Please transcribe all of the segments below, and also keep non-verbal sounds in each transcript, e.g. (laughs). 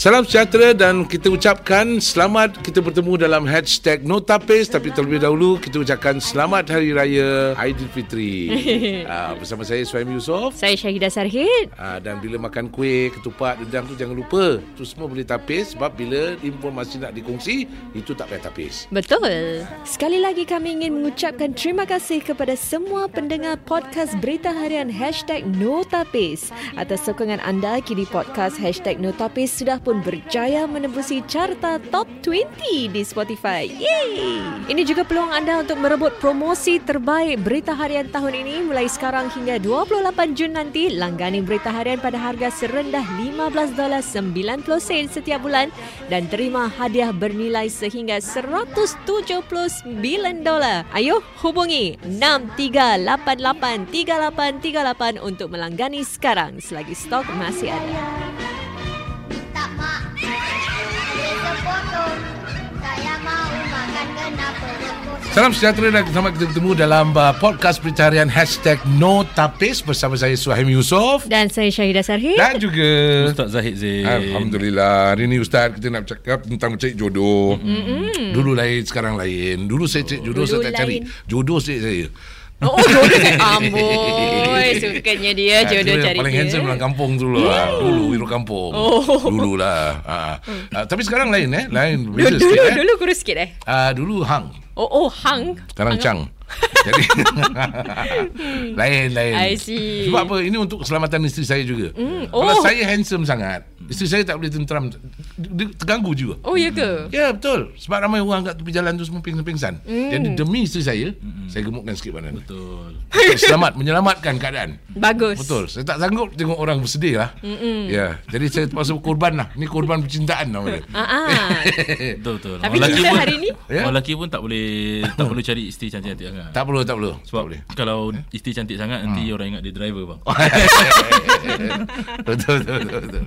Salam sejahtera dan kita ucapkan selamat kita bertemu dalam hashtag Notapis tapi terlebih dahulu kita ucapkan selamat Hari Raya Aidilfitri uh, (laughs) bersama saya Suhaim Yusof Saya Syahidah Sarhid. uh, dan bila makan kuih, ketupat, dedang tu jangan lupa tu semua boleh tapis sebab bila informasi nak dikongsi itu tak payah tapis Betul. Sekali lagi kami ingin mengucapkan terima kasih kepada semua pendengar podcast Berita Harian Hashtag Notapis. Atas sokongan anda, kini podcast Hashtag Notapis sudah pun berjaya menembusi carta top 20 di Spotify. Yeay! Ini juga peluang anda untuk merebut promosi terbaik Berita Harian tahun ini mulai sekarang hingga 28 Jun nanti. Langgani Berita Harian pada harga serendah $15.90 setiap bulan dan terima hadiah bernilai sehingga $179. Ayo hubungi 63883838 untuk melanggani sekarang selagi stok masih ada. Salam sejahtera dan selamat kita bertemu dalam uh, podcast Berita Harian Hashtag Notapis bersama saya Suhaim Yusof Dan saya Syahidah Sarhid. dan juga Ustaz Zahid Zain. Alhamdulillah Hari ni Ustaz kita nak bercakap tentang mencari jodoh mm-hmm. Dulu lain sekarang lain Dulu saya cari jodoh Dulu saya tak cari lain. Jodoh saya saya Oh, (laughs) jodoh saya. Amboi, sukanya dia jodoh Kira cari Paling dia. handsome dalam kampung dulu lah Dulu Wiro kampung Oh. Dulu lah ha. ha. Tapi sekarang lain eh Lain Dulu, dulu, sikit eh dulu kurus sikit eh. Ah, Dulu hang Oh, oh, hang. Chang. Jadi (laughs) Lain lain. I see. Sebab apa? Ini untuk keselamatan isteri saya juga. Mm, Kalau oh. saya handsome sangat Isteri saya tak boleh tenteram. Dia terganggu juga Oh, ya ke? Ya betul. Sebab ramai orang kat tepi jalan tu Semua pingsan-pingsan. Jadi demi isteri saya Saya gemukkan sikit badan Betul. Untuk selamat Menyelamatkan keadaan. Bagus. Betul. Saya tak sanggup tengok orang bersedih lah. Ya Jadi saya terpaksa korban lah. Ni korban percintaan nama dia. Ah, ah. (laughs) Betul betul. Tapi kita pun, hari ni? Ya. Orang lelaki pun tak boleh tak perlu cari isteri cantik-cantik sangat. Tak perlu tak perlu Sebab tak boleh. kalau isteri cantik sangat nanti orang ingat dia driver bang. (laughs) betul betul betul. betul.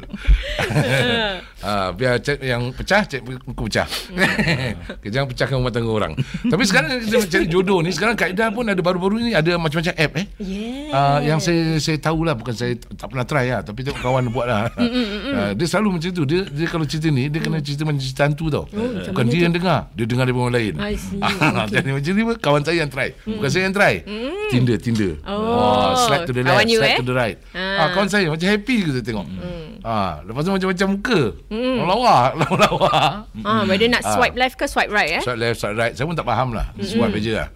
(laughs) ah, biar cek yang pecah cek buku pecah. (laughs) Jangan pecahkan rumah tangga orang. Tapi sekarang kita cari jodoh ni sekarang kaedah pun ada baru-baru ni ada macam-macam app eh. Yeah. Uh, yang saya saya tahulah bukan saya tak pernah try lah tapi tengok kawan buat lah. uh, dia selalu macam tu. Dia dia kalau cerita ni dia kena cerita macam cerita hantu tau. bukan dia yang dengar, dia dengar dari orang lain. Ah, (laughs) Jadi macam ni kawan saya yang try. Bukan saya yang try. Tinder Tinder. Oh, slide to the left, you, slide eh? to the right. Ah. Ah, kawan saya macam happy ke saya tengok. Ah, lepas tu macam-macam muka. (laughs) Lawa, lawa. Ah, whether nak swipe left ke swipe right eh? Swipe left, swipe right. Saya pun tak faham lah. Swipe aja lah.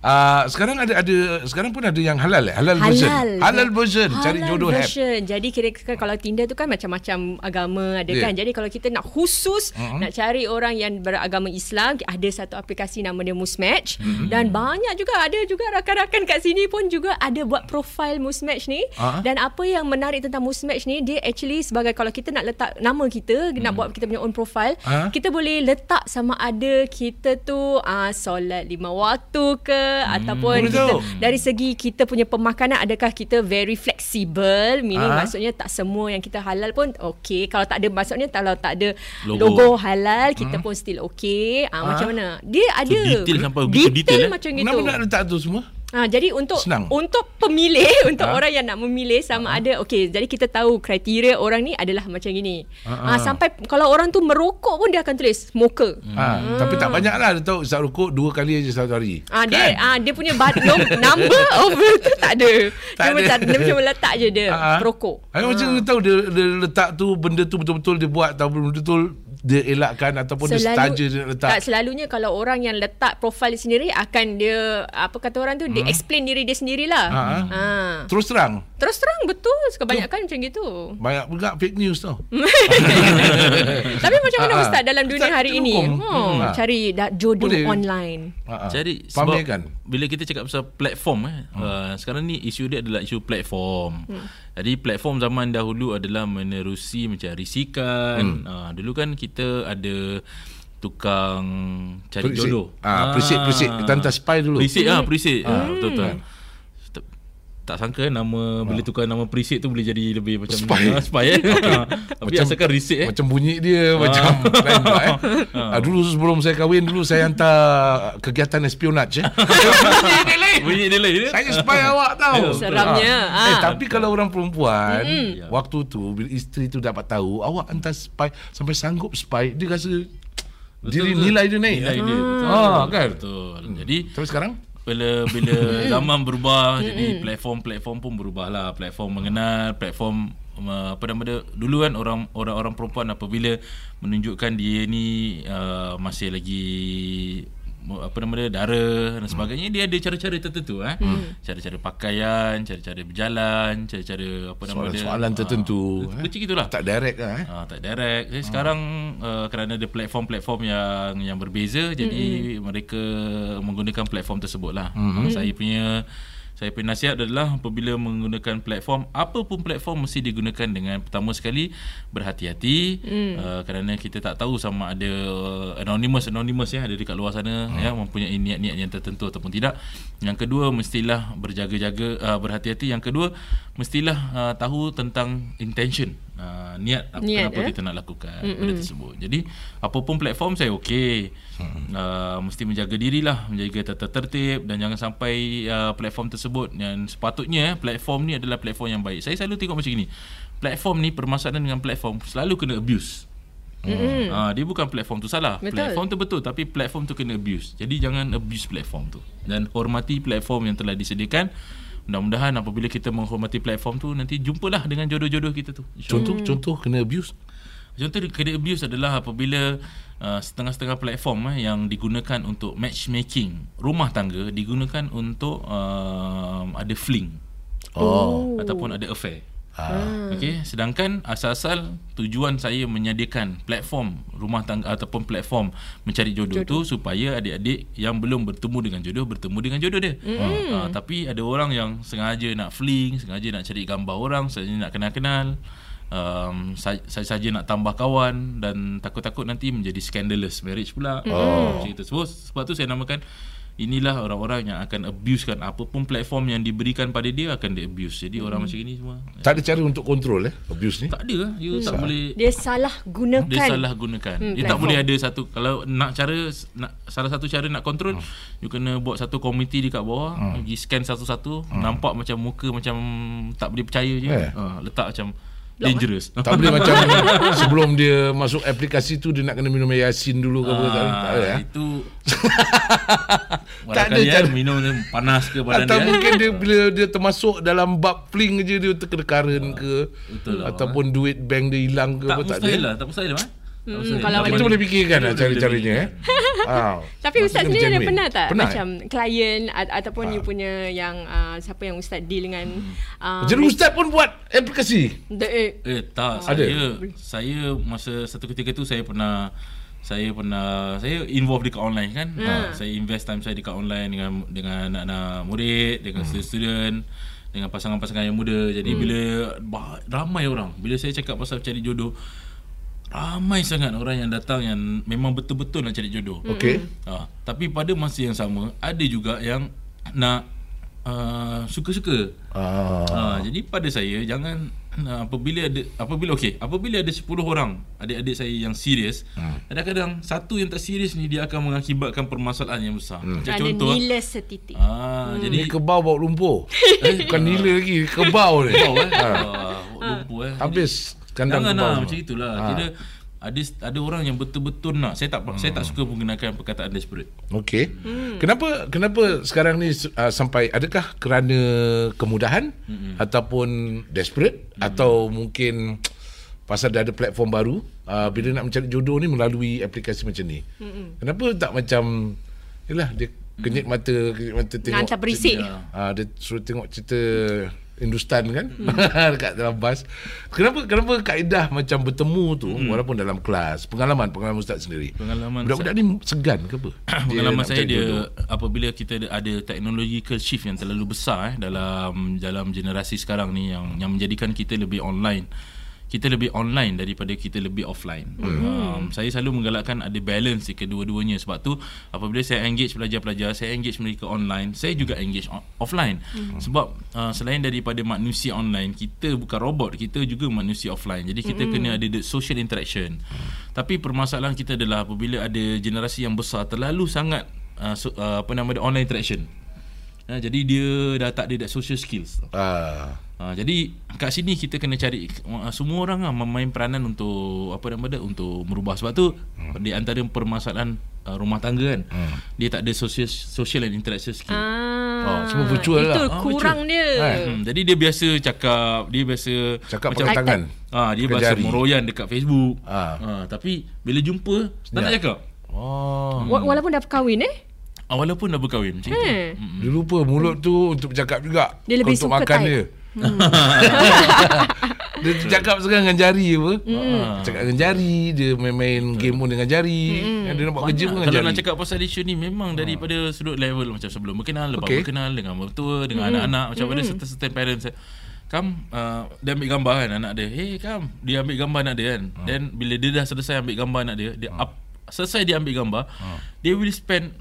Ah, sekarang ada ada sekarang pun ada yang halal eh? Halal, version. Halal version. Cari Halal jodoh app. version. Jadi kira kira kalau Tinder tu kan macam-macam agama ada Yeah. kan. Jadi kalau kita nak khusus uh-huh. nak cari orang yang beragama Islam, ada satu aplikasi nama dia Musmatch uh-huh. dan banyak juga ada juga rakan-rakan kat sini pun juga ada buat profile Musmatch ni. Ah. Dan apa yang menarik tentang Musmatch ni dia actually sebagai kalau kita nak letak nama kita, nak buat kita punya own profile, Ah. kita boleh letak sama ada kita tu uh, solat lima waktu ke ataupun Boleh kita dari segi kita punya pemakanan adakah kita very flexible meaning Ah. maksudnya tak semua yang kita halal pun okey kalau tak ada maksudnya kalau tak ada logo, Logo. halal kita pun still okey ah, macam mana dia ada detail sampai begitu detail, eh? macam gitu Kenapa nak letak tu semua? Ah, jadi untuk Senang. untuk pemilih (laughs) untuk Ah. orang yang nak memilih sama ada okey jadi kita tahu kriteria orang ni adalah macam ini. Ah, Ah, sampai kalau orang tu merokok pun dia akan tulis smoker. Ha, tapi tak banyak lah Dia tahu Isap rokok Dua kali je satu hari Ah dia Kan? ah dia punya nom, (laughs) number of tu tak ada. Tak dia ada. macam dia macam letak je dia ah. perokok. Saya macam dia tahu dia, dia letak tu benda tu betul-betul dia buat atau betul-betul dia elakkan ataupun dia saja dia letak. tak selalunya kalau orang yang letak profil sendiri akan dia apa kata orang tu dia explain diri dia sendirilah. Hmm. Ha, Ha. Terus terang Terus terang betul kebanyakan macam gitu. banyak juga fake news tau. (laughs) Tapi macam mana ah. Ustaz dalam dunia Ustaz, hari ini? Hmm, Hmm. cari jodoh Boleh. online. Ha, ha. Jadi sebab Pamerkan. bila kita cakap pasal platform eh uh, sekarang ni isu dia adalah isu platform. Jadi platform zaman dahulu adalah menerusi macam risikan. Uh, dulu kan kita ada tukang cari Preset. jodoh. Ah, preset, preset. Kita hantar spy dulu. Preset ah, preset. Ah, Hmm. betul betul. Tak- Tak sangka nama bila tukar nama preset tu boleh jadi lebih macam Spy. Ah, spy eh. (laughs) Ah, Tapi Macam- asalkan reset eh. Macam bunyi dia Macam lain pula eh. (laughs) Ah, Dulu sebelum saya kahwin Dulu saya hantar Kegiatan espionage eh. (laughs) lain Bunyi dia lain. Saya spy awak tahu. Seramnya, Ah. Eh, tapi kalau orang perempuan, Mm-mm. waktu tu bila isteri tu dapat tahu awak hantar spy sampai sanggup spy, dia rasa diri betul. nilai dia naik. Nilai dia. Betul. Ah, kan? Betul. Jadi Tapi sekarang bila bila zaman berubah jadi platform-platform pun berubah lah platform mengenal platform uh, apa nama dia dulu kan orang orang-orang perempuan apabila menunjukkan dia ni uh, masih lagi apa nama dia dara dan sebagainya dia ada cara-cara tertentu eh cara-cara pakaian cara-cara berjalan cara-cara apa nama dia soalan-soalan ah, tertentu. eh. kecil gitulah Tak direct lah eh. Ah, tak direct. Jadi sekarang uh, kerana ada platform-platform yang yang berbeza jadi mereka menggunakan platform tersebut lah. Mm-hmm. Saya punya saya punya nasihat adalah apabila menggunakan platform apa pun platform mesti digunakan dengan pertama sekali berhati-hati mm. uh, kerana kita tak tahu sama ada uh, anonymous anonymous ya ada dekat luar sana mm. ya mempunyai niat-niat yang tertentu ataupun tidak. Yang kedua mestilah berjaga-jaga uh, berhati-hati. Yang kedua mestilah uh, tahu tentang intention uh, niat, apa Niat, kenapa eh? kita nak lakukan mm benda tersebut. Jadi apapun platform saya okey. Uh, mesti menjaga dirilah, menjaga tata tertib dan jangan sampai uh, platform tersebut yang sepatutnya eh, platform ni adalah platform yang baik. Saya selalu tengok macam ni. Platform ni permasalahan dengan platform selalu kena abuse. Mm-hmm. Uh, dia bukan platform tu salah. Betul. Platform tu betul tapi platform tu kena abuse. Jadi jangan abuse platform tu. Dan hormati platform yang telah disediakan. Mudah-mudahan apabila kita menghormati platform tu nanti jumpalah dengan jodoh-jodoh kita tu. InsyaAllah. Contoh contoh kena abuse. Contoh kena abuse adalah apabila uh, setengah-setengah platform eh, yang digunakan untuk matchmaking rumah tangga digunakan untuk uh, ada fling Oh. ataupun ada affair. Ah. Okey, sedangkan asal-asal tujuan saya menyediakan platform rumah tangga ataupun platform mencari jodoh, jodoh. tu supaya adik-adik yang belum bertemu dengan jodoh bertemu dengan jodoh dia. Mm. Uh, tapi ada orang yang sengaja nak fling, sengaja nak cari gambar orang, sengaja nak kenal-kenal. Um, saya, saya saja nak tambah kawan dan takut-takut nanti menjadi scandalous marriage pula. Oh. Itu. Sebab, sebab tu saya namakan inilah orang-orang yang akan abusekan apapun platform yang diberikan pada dia akan di abuse. Jadi orang macam ini semua Tak ada cara untuk kontrol eh abuse ni. tak ada lah. You tak boleh Dia salah gunakan. dia salah gunakan. Hmm, Hmm, you tak boleh ada satu kalau nak cara nak salah satu cara nak kontrol Hmm. you kena buat satu komiti dekat bawah, pergi scan satu-satu, nampak macam muka macam tak boleh percaya je. Hmm. Eh. Ha, letak macam dangerous. Tak boleh macam (laughs) sebelum dia masuk aplikasi tu dia nak kena minum yasin dulu ke apa tak, tak ada eh. Itu Tak ada cara. minum panas ke badan Atau dia. mungkin dia bila dia termasuk dalam bab fling je dia terkena current ke betul lah, ataupun duit bank dia hilang ke tak apa tak mustahil ada. lah, tak mustahil lah. Hmm, kalau Kita macam- boleh fikirkan lah cara-caranya eh. (laughs) Ah. (laughs) Tapi Ustaz sendiri ada pernah tak Pernah, macam klien a- ataupun you punya yang uh, siapa yang Ustaz deal dengan uh, eh? Jadi ustaz pun buat aplikasi. the, eh, Eh tak Ada? saya saya masa satu ketika tu saya pernah saya pernah saya involve dekat online kan. Ha. saya invest time saya dekat online dengan dengan anak-anak murid, dengan hmm. student dengan pasangan-pasangan yang muda. Jadi hmm. bila bah, ramai orang, bila saya cakap pasal cari jodoh ramai sangat orang yang datang yang memang betul-betul nak cari jodoh. Okey. Ha, tapi pada masa yang sama ada juga yang nak uh, suka-suka. Ah. Ha, jadi pada saya jangan uh, apabila ada apabila okey apabila ada 10 orang adik-adik saya yang serius hmm. kadang-kadang satu yang tak serius ni dia akan mengakibatkan permasalahan yang besar. Hmm. Macam ada contoh nilai setitik. ah Ni jadi kebau bawa lumpur. (laughs) eh, bukan nila lagi, kebau ni. kau eh Ha. ah, lumpur eh. Habis kandang Jangan lah macam itulah. Ha. Kira ada ada orang yang betul-betul nak. Saya tak hmm. saya tak suka menggunakan perkataan desperate. Okey. Hmm. Kenapa kenapa sekarang ni uh, sampai adakah kerana kemudahan hmm. ataupun desperate hmm. atau mungkin pasal dah ada platform baru uh, bila nak mencari jodoh ni melalui aplikasi macam ni. Hmm. Kenapa tak macam yalah dia kenyit mata kenyit mata tengok Nak berisik. Ya. Ah dia suruh tengok cerita Hindustan kan hmm. (laughs) dekat dalam bas. Kenapa kenapa kaedah macam bertemu tu hmm. walaupun dalam kelas, pengalaman pengalaman ustaz sendiri. Pengalaman Budak-budak ni segan ke apa? (clears throat) Pengalaman saya dia jodoh. apabila kita ada, ada technological shift yang terlalu besar eh dalam dalam generasi sekarang ni yang yang menjadikan kita lebih online. Kita lebih online daripada kita lebih offline. Hmm. Um, saya selalu menggalakkan ada balance di kedua-duanya sebab tu apabila saya engage pelajar-pelajar, saya engage mereka online, saya juga engage offline. Hmm. Sebab uh, selain daripada manusia online, kita bukan robot, kita juga manusia offline. Jadi kita hmm. kena ada the social interaction. Hmm. Tapi permasalahan kita adalah apabila ada generasi yang besar terlalu sangat uh, so, uh, apa nama dia online interaction. Ha, jadi dia dah tak ada that social skills. Ah. Ha, jadi kat sini kita kena cari uh, semua orang lah memain peranan untuk apa nama dia untuk merubah sebab tu hmm. di antara permasalahan uh, rumah tangga kan hmm. dia tak ada social social and interaction skill. Ah, Oh, semua virtual itu lah. Ah, kurang dia. Kan? Hmm, jadi dia biasa cakap, dia biasa Cakap macam pakai tangan. Ah, dia Pakai bahasa jari. meroyan dekat Facebook. Ah. Ah, tapi bila jumpa tak nak Senyap. cakap. Oh. Wa- Walaupun dah kahwin eh. Ah, walaupun dah berkahwin macam itu. Eh. Dia lupa mulut tu untuk bercakap juga. Dia lebih untuk suka makan type. dia. (laughs) dia cakap sekarang dengan jari apa? Ah. Cakap dengan jari, dia main-main game pun dengan jari. Kan Dia nak buat kerja pun dengan Kalau jari. nak cakap pasal isu ni memang daripada sudut level macam sebelum berkenal, lepas Okey. berkenal dengan mertua, dengan anak-anak macam ada certain certain parents Kam uh, dia ambil gambar kan anak dia. Hey Kam, dia ambil gambar anak dia kan. Then bila dia dah selesai ambil gambar anak dia, dia up, selesai dia ambil gambar, they will spend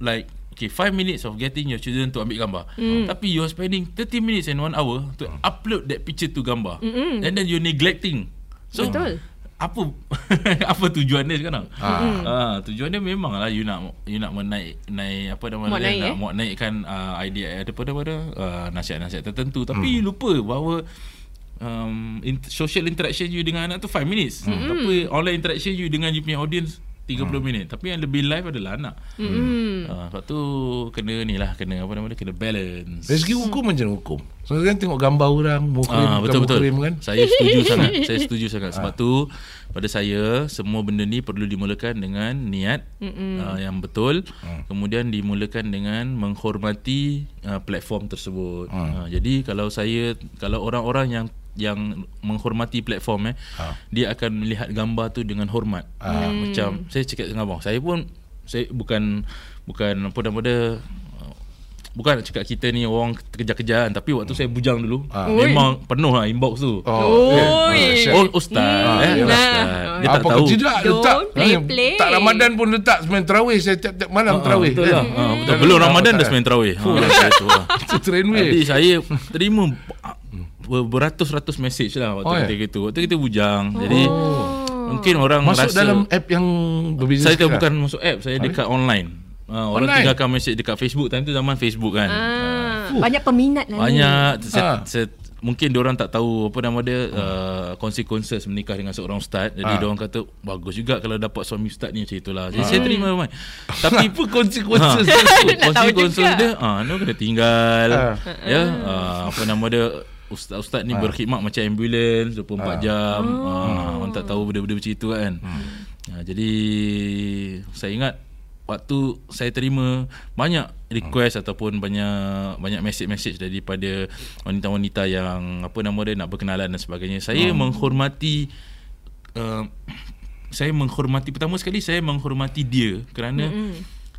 like okay 5 minutes of getting your children to ambil gambar. Tapi you are spending 30 minutes and 1 hour to upload that picture to gambar. And then you're neglecting. So Betul. apa (laughs) apa tujuan dia sekarang? Ah. Ah, tujuan dia memanglah you nak you nak menaik naik apa nama dia naik, nak eh? muat naikkan uh, idea ada pada pada uh, nasihat-nasihat tertentu tapi Hmm. lupa bahawa um, in, social interaction you dengan anak tu 5 minutes. Tapi online interaction you dengan you punya audience 30 Hmm. minit tapi yang lebih live adalah anak. Hmm. Uh, sebab tu kena ni lah kena apa nama dia kena balance. Dari segi hukum macam mana hukum? So kan tengok gambar orang, muka Ah, betul betul. kan? Saya setuju (laughs) sangat. Saya setuju sangat sebab tu pada saya semua benda ni perlu dimulakan dengan niat uh, yang betul. Kemudian dimulakan dengan menghormati uh, platform tersebut. Uh, jadi kalau saya kalau orang-orang yang yang menghormati platform eh Ha. dia akan melihat gambar tu dengan hormat. Uh, macam saya cakap dengan abang, saya pun saya bukan bukan apa nama dia Bukan nak cakap kita ni orang kejar-kejaran Tapi waktu saya bujang dulu Ah. Memang penuh lah inbox tu Oh, Oi. yeah. Oh ustaz Ah, eh, ustaz. Dia tak Apa tahu kau tidak Don't letak play, Eh, play. Tak Ramadan pun letak Semain terawih Saya tiap-tiap malam Ah, terawih Betul lah kan? Ah, betul. Belum Ramadan dah semain terawih Ha, itu lah. Itu trend Jadi saya terima beratus-ratus message lah waktu Oh, ketika ya? itu. Waktu kita bujang. Jadi mungkin orang Masuk rasa dalam app yang berbeza saya tu sekarang. bukan masuk app, saya dekat online. Uh, orang Online? tinggalkan message dekat Facebook time tu zaman Facebook kan. Ah, banyak peminat lah ni. Banyak saya, Ah. saya, mungkin dia orang tak tahu apa nama dia uh, consequences menikah dengan seorang ustaz. Jadi Ah. dia orang kata bagus juga kalau dapat suami ustaz ni macam itulah. Jadi saya terima mai. Tapi (laughs) Apa consequences Ha. tu? Consequences dia ah no kena tinggal. Ah. Ya, ah, apa nama dia ustaz-ustaz ni berkhidmat macam ambulans 24 jam. Ah, orang tak tahu benda-benda macam itu kan. Ah, jadi saya ingat waktu saya terima banyak request ataupun banyak banyak message-message daripada wanita-wanita yang apa nama dia nak berkenalan dan sebagainya. Saya menghormati uh, saya menghormati pertama sekali saya menghormati dia kerana mm-hmm.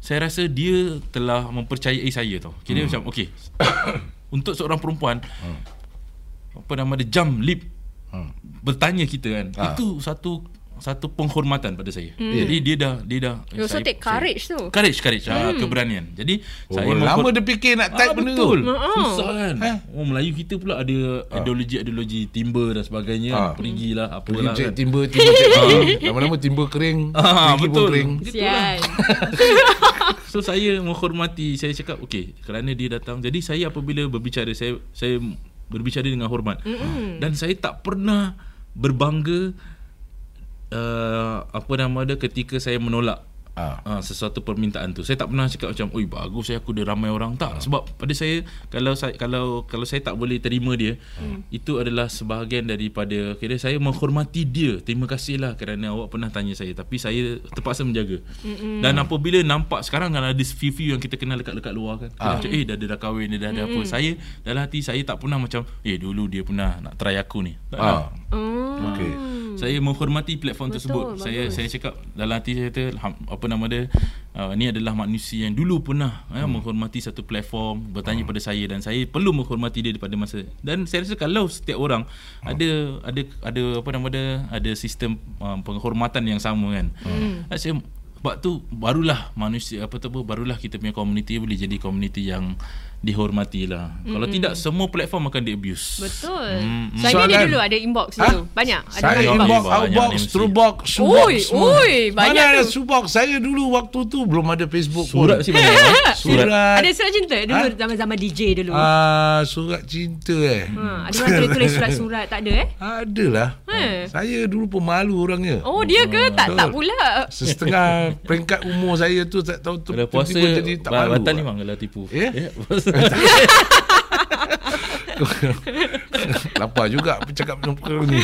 saya rasa dia telah mempercayai saya tau. Kira mm. macam okey. (coughs) untuk seorang perempuan apa nama dia jump leap bertanya kita kan. Ah. Itu satu satu penghormatan pada saya. Jadi dia dah dia dah You also take courage tu. Courage, courage. Ah, keberanian. Jadi Oh, saya lama menghor- dia fikir nak type ah, benda betul. tu. Susah kan. Oh Melayu kita pula ada ideologi-ideologi timba dan sebagainya. Ah. Perigilah Pergi apalah cek kan. timba Timba kering (laughs) Lama-lama timba kering Ah, Pergi pun betul. kering Sial. (laughs) So saya menghormati Saya cakap okey Kerana dia datang Jadi saya apabila berbicara Saya saya berbicara dengan hormat. Mm Dan saya tak pernah Berbangga uh, Apa nama dia Ketika saya menolak Ah. uh, sesuatu permintaan tu. Saya tak pernah cakap macam, "Oi, bagus saya aku ada ramai orang." Tak, sebab pada saya kalau saya kalau kalau saya tak boleh terima dia, itu adalah sebahagian daripada kira saya menghormati dia. Terima kasihlah kerana awak pernah tanya saya, tapi saya terpaksa menjaga. Dan apabila nampak sekarang kan ada few-few yang kita kenal dekat-dekat luar kan. Kita macam, "Eh, dah ada dah kahwin, dia dah ada apa." Saya dalam hati saya tak pernah macam, "Eh, dulu dia pernah nak try aku ni." Tak ah. nak. Oh. Okay Saya menghormati platform Betul, tersebut. Saya bagus. saya cakap dalam hati saya kata ham- apa nama dia uh, ni adalah manusia yang dulu pernah hmm. eh, menghormati satu platform, bertanya hmm. pada saya dan saya perlu menghormati dia daripada masa. Dan saya rasa kalau setiap orang hmm. ada ada ada apa nama dia ada sistem uh, penghormatan yang sama kan. Hmm. Saya sebab tu barulah manusia apa tu barulah kita punya community boleh jadi community yang dihormati lah. Mm-hmm. Kalau tidak semua platform akan di abuse. Betul. Hmm, Saya ni Soalan- dulu ada inbox Ha? dulu. Banyak. Ada Saya inbox, Banyak outbox, MC. truebox, subox. Oi, oi, banyak Mana ada tu. subox? Saya dulu waktu tu belum ada Facebook Surat pun. sih banyak. eh? (laughs) Surat. Surat. Ada surat cinta dulu Ha? zaman-zaman DJ dulu. Ah, surat cinta eh. Ha, ada orang tulis-tulis (laughs) surat-surat tak ada eh? Adalah. Eh. Saya dulu pemalu orangnya. Oh dia ke? Tak tak Betul. pula. Setengah peringkat umur saya tu tak tahu tu Kalau puasa tiba-tiba jadi tak malu. batal memang kalau tipu. Ya? (laughs) Eh, (laughs) Lapar juga bercakap dengan perkara ni. (laughs)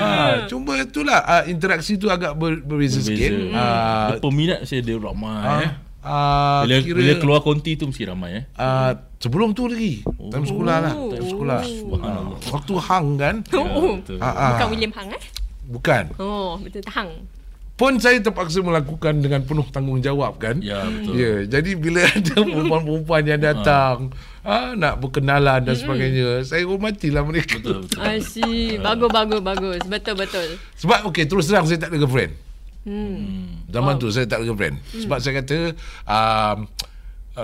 ha, cuma itulah uh, interaksi tu agak ber, berbeza, sikit. Beza. Ah, Peminat saya dia ramai ah, eh. ah, Bila, kira bila keluar konti tu mesti ramai eh. ah, sebelum tu lagi. Time sekolah lah, time sekolah. Ah, waktu hang kan? Oh, Betul. Ah, ah, bukan William Hang eh? bukan. Oh, betul Hang. Pun saya terpaksa melakukan dengan penuh tanggungjawab kan. Ya, betul. Ya, jadi bila (laughs) ada perempuan-perempuan yang datang, ah, nak berkenalan dan sebagainya, saya hormatilah mereka. Betul, betul. I see. Bagus, bagus, bagus. Betul, betul. Sebab okey terus terang saya tak ada girlfriend. Hmm. Zaman tu saya tak ada girlfriend. Sebab saya kata um, uh,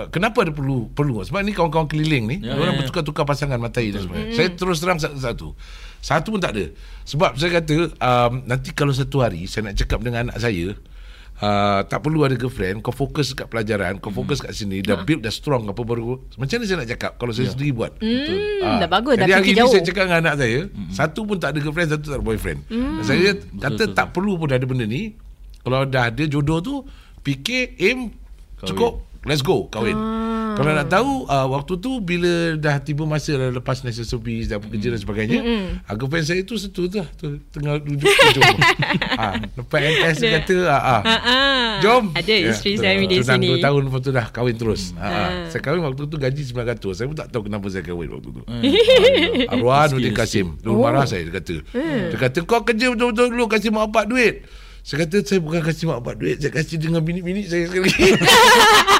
kenapa ada perlu perlu sebab ni kawan-kawan keliling ni Ya, orang ya, ya. bertukar-tukar pasangan matai dan sebagainya. Saya terus terang satu-satu. Satu pun tak ada. Sebab saya kata um, nanti kalau satu hari saya nak cakap dengan anak saya Uh, tak perlu ada girlfriend Kau fokus kat pelajaran Kau fokus kat sini Dah build dah strong Apa baru Macam mana saya nak cakap Kalau saya sendiri buat Hmm, dah bagus. Dah jadi hari ni jauh. saya cakap dengan anak saya Satu pun tak ada girlfriend Satu tak ada boyfriend Hmm. Saya kata tak perlu pun ada benda ni Kalau dah ada jodoh tu Fikir aim Cukup Let's go kahwin. Ah. Kalau nak tahu uh, Waktu tu Bila dah tiba masa dah Lepas national service Dah bekerja dan sebagainya mm Girlfriend saya tu Satu tu lah tu, Tengah duduk ujung ha, (laughs) Lepas NS dia kata ah, ah. Jom. Ada isteri tu. saya di Tunang sini. dua tahun Lepas tu dah kahwin terus. Ha. Ah. Saya kahwin waktu tu Gaji 900 Saya pun tak tahu kenapa saya kahwin waktu tu. Eh, Arwah Nurdin Kasim Dulu marah saya Dia kata. Dia kata kau kerja betul-betul dulu Kasih mak bapak duit. Saya kata saya bukan kasih mak bapak duit Saya kasih dengan bini-bini saya sekali (laughs)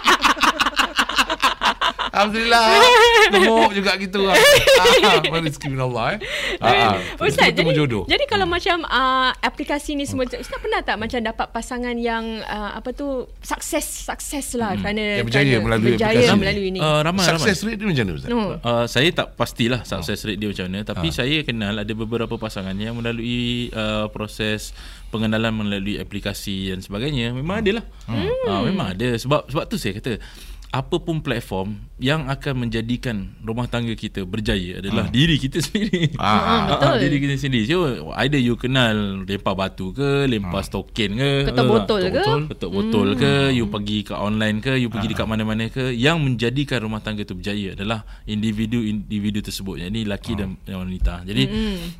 Alhamdulillah (laughs) Gemuk juga gitu lah ah, Rezeki min Allah eh ah, ah. Ustaz, jadi, berjodoh. jadi kalau macam uh, aplikasi ni semua, Ustaz pernah tak macam dapat pasangan yang uh, apa tu sukses sukses lah kerana Yang berjaya kerana melalui berjaya aplikasi. melalui ni. Uh, ramai ramai. Success rate dia macam mana Ustaz? no. Uh, saya tak pastilah sukses rate dia macam mana tapi saya kenal ada beberapa pasangan yang melalui uh, proses pengenalan melalui aplikasi dan sebagainya memang ada lah hmm. uh, memang ada sebab sebab tu saya kata apa pun platform yang akan menjadikan rumah tangga kita berjaya adalah diri kita (laughs) sendiri. Ah, betul. Ah, diri kita sendiri. So either you kenal lempar batu ke, lempar token ke, Ketuk ah, botol ke? ketuk botol ke, you pergi ke online ke, you pergi dekat mana-mana ke, yang menjadikan rumah tangga tu berjaya adalah individu-individu tersebut. Ni lelaki dan dan wanita. Jadi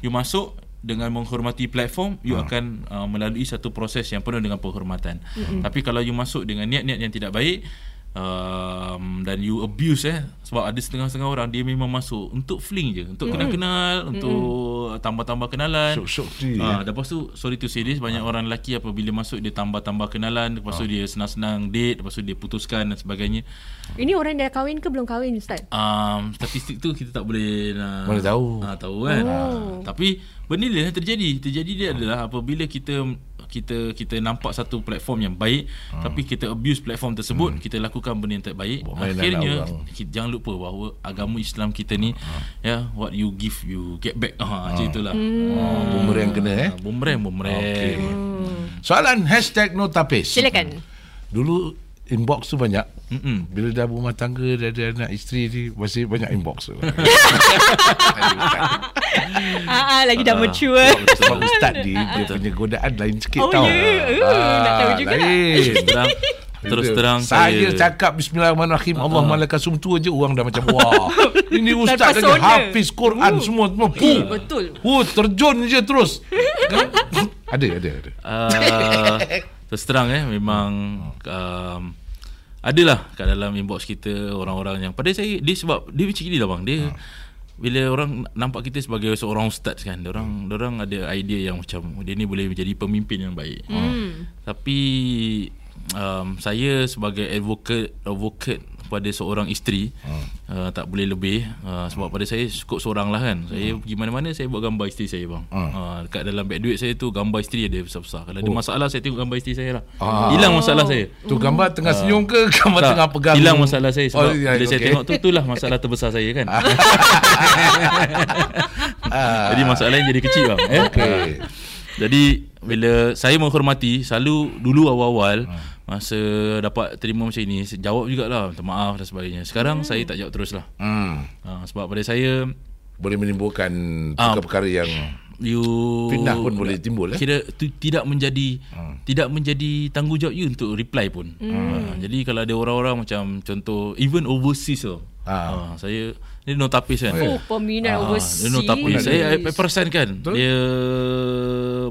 you masuk dengan menghormati platform you akan uh, melalui satu proses yang penuh dengan penghormatan. Tapi kalau you masuk dengan niat-niat yang tidak baik um, dan you abuse eh sebab ada setengah-setengah orang dia memang masuk untuk fling je, untuk kenal-kenal, untuk tambah-tambah kenalan. Syok-syok Ah, lepas tu sorry to say this banyak orang lelaki apabila masuk dia tambah-tambah kenalan, lepas tu dia senang-senang date, lepas tu dia putuskan dan sebagainya. Ini orang dah kahwin ke belum kahwin Ustaz? Um, statistik tu kita tak boleh nak Mana tahu. Ah, tahu kan. Oh. Ah, tapi benda ni terjadi. Terjadi dia adalah apabila kita kita kita nampak satu platform yang baik hmm. tapi kita abuse platform tersebut hmm. kita lakukan benda yang tak baik Buat akhirnya kita, jangan lupa bahawa agama Islam kita ni ya what you give you get back ah macam itulah Oh, bumerang kena eh. Ah, bumerang bumerang Okey. Soalan hashtag no tapis. Silakan. Dulu inbox tu banyak. Mm-mm. Bila dah berumah tangga, dah ada anak isteri ni, masih banyak inbox tu. (laughs) Ah, ah, lagi dah mature. Sebab ustaz ni, dia punya godaan lain sikit Oh, tau. ya? Uh, nak tahu juga. Lain. terus (laughs) terang terus terang saya, saya, cakap bismillahirrahmanirrahim Allah malaikat sumtu aja orang dah macam (laughs) wah ini ustaz lagi Terpesona. hafiz Quran semua semua Eh, Puh. betul. Huh, terjun je terus Kan? ada ada ada uh, terus terang eh memang um, adalah kat dalam inbox kita orang-orang yang pada saya dia sebab dia macam gini lah bang. Dia bila orang nampak kita sebagai seorang ustaz kan dia orang dia orang ada idea yang macam oh, dia ni boleh menjadi pemimpin yang baik. Tapi um, saya sebagai advocate advocate pada seorang isteri uh, tak boleh lebih. Uh, sebab pada saya cukup seorang lah kan. Saya pergi mana-mana saya buat gambar isteri saya bang. Uh, dekat dalam beg duit saya tu gambar isteri ada besar-besar. Kalau ada masalah saya tengok gambar isteri saya lah. Ah. hilang masalah saya. Tu gambar tengah senyum ke? (laughs) Gambar tak, tengah pegang? hilang masalah saya sebab Oh, ya, bila saya okey. tengok tu itulah (laughs) masalah terbesar saya kan. (laughs) Jadi masalah yang jadi kecil bang eh? Okey. Jadi bila saya menghormati selalu dulu awal-awal masa dapat terima macam ini jawab jugalah minta maaf dan sebagainya. Sekarang saya tak jawab terus lah. Hmm. Ha, sebab pada saya Boleh menimbulkan Ah. perkara-perkara yang you Fitnah pun boleh timbul, eh? Kira tu, tidak menjadi tidak menjadi tanggungjawab you untuk reply pun. Ha, jadi kalau ada orang-orang macam contoh even overseas tu. Ah. Ha, saya dia notapis kan. Oh, peminat Ah, overseas. Dia notapis. Saya I, I perasan kan Betul. dia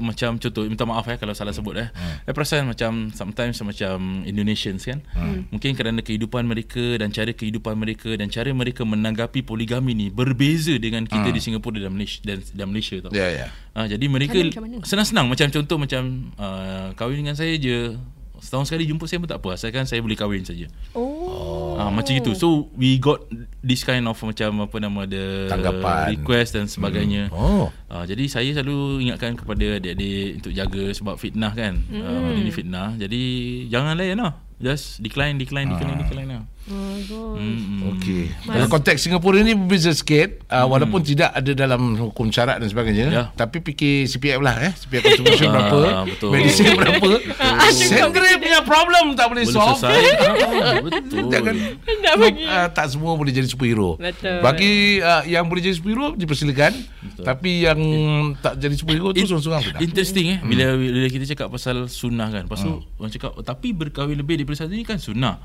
macam contoh minta maaf eh kalau salah sebut eh. Hmm. I perasan macam sometimes macam Indonesians kan. Mungkin kerana kehidupan mereka dan cara kehidupan mereka dan cara mereka menanggapi poligami ni berbeza dengan kita di Singapura dan Malaysia dan, dan Malaysia tau. Hmm. Ya, ya. Ah, jadi mereka senang-senang macam contoh macam uh, kahwin dengan saya je setahun sekali jumpa saya pun tak apa asalkan saya boleh kahwin saja. Oh. Ah macam itu. So we got this kind of macam apa nama the Tanggapan. request dan sebagainya. Oh. Ah jadi saya selalu ingatkan kepada adik-adik untuk jaga sebab fitnah kan. Mm. Ah, benda ni fitnah. Jadi jangan layan lah. Just decline decline decline decline lah. Oh, God. Hmm. Okey. Kalau konteks Singapura ni berbeza sikit uh, walaupun tidak ada dalam hukum syarat dan sebagainya Ya. tapi fikir CPF lah eh CPF contribution (laughs) Ah, berapa betul. medicine berapa sendiri punya problem tak boleh, Boleh solve selesai. (laughs) ah, betul. Jangan uh, tak semua boleh jadi superhero. Betul. Bagi uh, yang boleh jadi superhero dipersilakan. Betul. Tapi yang tak jadi superhero tu seorang-seorang tu dah. Interesting eh bila, bila kita cakap pasal sunnah kan. Lepas tu orang cakap oh, tapi berkahwin lebih daripada satu ni kan sunnah.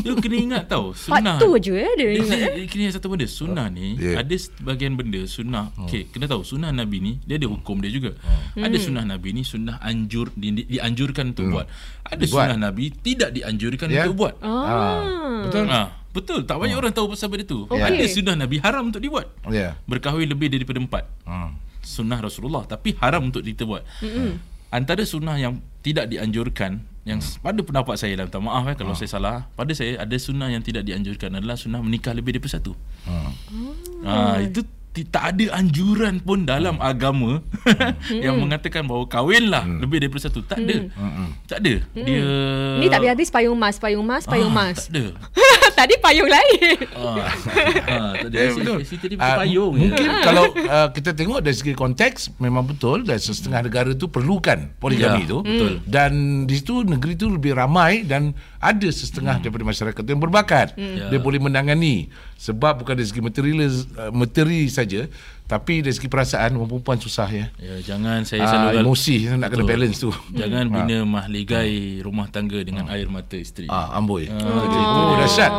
Dia kena ingat tau sunnah. Part tu je eh dia ingat. dia, eh. kena satu benda Sunnah ni Yeah. Ada sebahagian benda Sunnah Okay kena tahu Sunnah Nabi ni Dia ada hukum dia juga Hmm. Ada sunnah Nabi ni Sunnah anjur di, di, Dianjurkan untuk buat Ada Buat. sunnah Nabi Tidak dianjurkan Yeah. untuk buat Ah. Betul? ha, Betul Tak banyak orang tahu pasal benda tu Okey. Ada sunnah Nabi Haram untuk dibuat Ya. Berkahwin lebih daripada empat Hmm. Sunnah Rasulullah Tapi haram untuk kita buat Antara sunnah yang Tidak dianjurkan Yang pada pendapat saya lah Minta maaf eh Kalau saya salah Pada saya ada sunnah yang tidak dianjurkan Adalah sunnah menikah lebih daripada satu Ah, itu ti- tak ada anjuran pun dalam agama (laughs) yang mengatakan bahawa kahwinlah lebih daripada satu. Tak ada. Tak ada. Dia Ni tak habis-habis payung mas, payung mas, payung Ah, mas. Tak ada. (laughs) Tadi payung lain. Ah, ah, tak ada. Eh, betul. tadi Ah, payung. m- Mungkin kalau uh, kita tengok dari segi konteks memang betul dan setengah negara tu perlukan poligami Ya, tu. betul. Dan di situ negeri tu lebih ramai dan ada setengah daripada masyarakat tu yang berbakat. Ya. Dia boleh menangani sebab bukan dari segi materi uh, materi saja tapi dari segi perasaan orang perempuan susah ya. Ya, jangan saya Ah, selalu emosi nak kena Betul. balance tu. Jangan (laughs) bina mahligai rumah tangga dengan air mata isteri. Ah, amboi. Ah, itu dahsyat.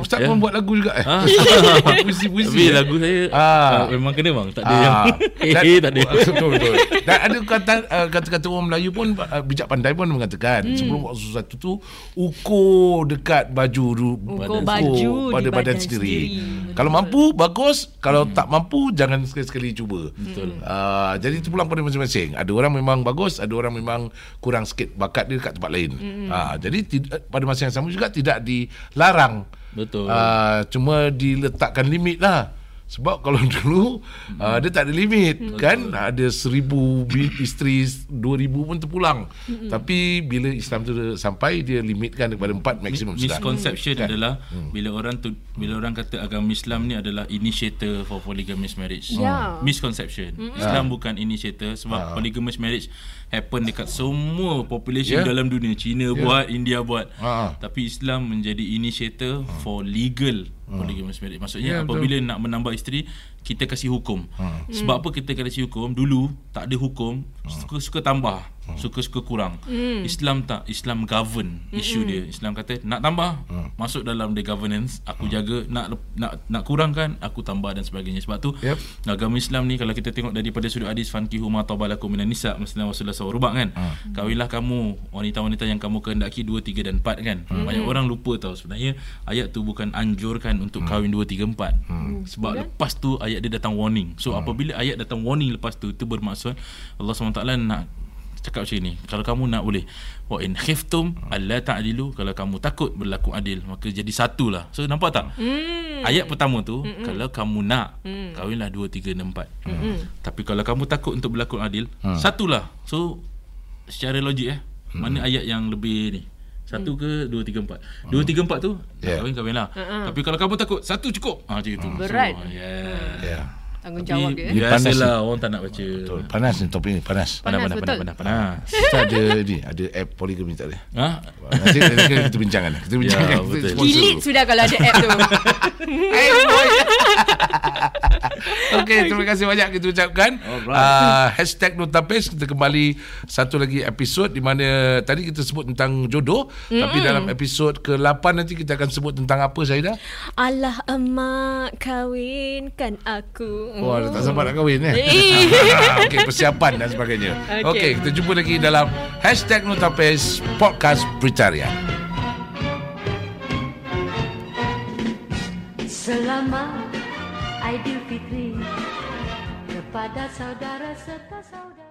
Ustaz Ya. pun buat lagu juga eh. Ah. (laughs) Puisi-puisi. Tapi eh? lagu saya Ah. ah. memang kena bang. Tak ada Ah. yang (laughs) eh tak ada. (laughs) Betul betul. Dan ada kata uh, kata-kata orang Melayu pun uh, bijak pandai pun mengatakan hmm. sebelum buat sesuatu tu ukur dekat baju du, Ukur baju di pada badan, badan sendiri. sendiri. Kalau mampu bagus, kalau hmm. tak mampu jangan sekali-sekali cuba. Betul. Uh, jadi itu pulang pada masing-masing. Ada orang memang bagus, ada orang memang kurang sikit bakat dia dekat tempat lain. Hmm. Uh, jadi tid- pada masa yang sama juga tidak dilarang. Betul. Uh, cuma diletakkan limit lah. Sebab kalau (laughs) dulu uh, dia tak ada limit kan ada seribu isteri dua ribu pun terpulang. Tapi bila Islam tu sampai dia limitkan kepada empat maksimum sudah. misconception Kan? adalah bila orang tu bila orang kata agama Islam ni adalah initiator for polygamous marriage. Ya. Misconception. Islam bukan initiator sebab polygamous marriage happen dekat semua population Ya. dalam dunia. China buat, India buat. Ha. Tapi Islam menjadi initiator for legal polygamous marriage. Maksudnya Ya, betul. apabila nak menambah isteri kita kasih hukum. Sebab apa kita kasih hukum? Dulu tak ada hukum, suka-suka tambah, suka-suka kurang. Islam tak, Islam govern isu dia. Islam kata nak tambah, masuk dalam the governance, aku jaga, nak nak nak kurangkan, aku tambah dan sebagainya. Sebab tu Yep. agama Islam ni kalau kita tengok daripada sudut hadis fankihu ma tabalakum minan nisa Rasulullah Rasulullah SAW kan. Kahwinlah kamu wanita-wanita yang kamu kehendaki 2 3 dan 4 kan. Banyak orang lupa tahu sebenarnya ayat tu bukan anjurkan untuk kahwin 2 3 4. Sebab lepas tu ayat dia datang warning. So apabila ayat datang warning lepas tu itu bermaksud Allah SWT nak cakap macam ni. Kalau kamu nak boleh. Wa in khiftum alla ta'dilu kalau kamu takut berlaku adil maka jadi satu lah. So nampak tak? Hmm. Ayat pertama tu Mm-mm. kalau kamu nak mm. kahwinlah 2 3 6 4. Mm. Tapi kalau kamu takut untuk berlaku adil, Hmm. satulah. So secara logik eh mana ayat yang lebih ni? Satu ke dua tiga empat Dua tiga empat tu Yeah. Kahwin kahwin lah Tapi kalau kamu takut Satu cukup ha, Macam itu Berat. so, yeah. Ya. Tanggungjawab dia. Ini panas Biasalah orang tak nak baca Betul. Panas ni topik ni, panas. Panas, Panas, panas, betul. panas, panas, (laughs) panas. Kita ada ni, ada app polygamy tak ada. Ha? Nanti, nanti kita bincangkan. Kita bincangkan. Ya, Kita betul. sponsor Delete dulu. sudah kalau ada app tu. (laughs) (laughs) Okey, terima kasih banyak kita ucapkan. Uh, hashtag Notapes kita kembali satu lagi episod di mana tadi kita sebut tentang jodoh, mm-hmm. tapi dalam episod ke-8 nanti kita akan sebut tentang apa Zaidah? Allah emak kawinkan aku. Oh, ada tak sabar nak kahwin eh. Eh. (laughs) (laughs) Okey, persiapan dan sebagainya. Okey, okay, kita jumpa lagi dalam hashtag Notapes Podcast Britaria. Selamat Aidilfitri kepada saudara serta saudara.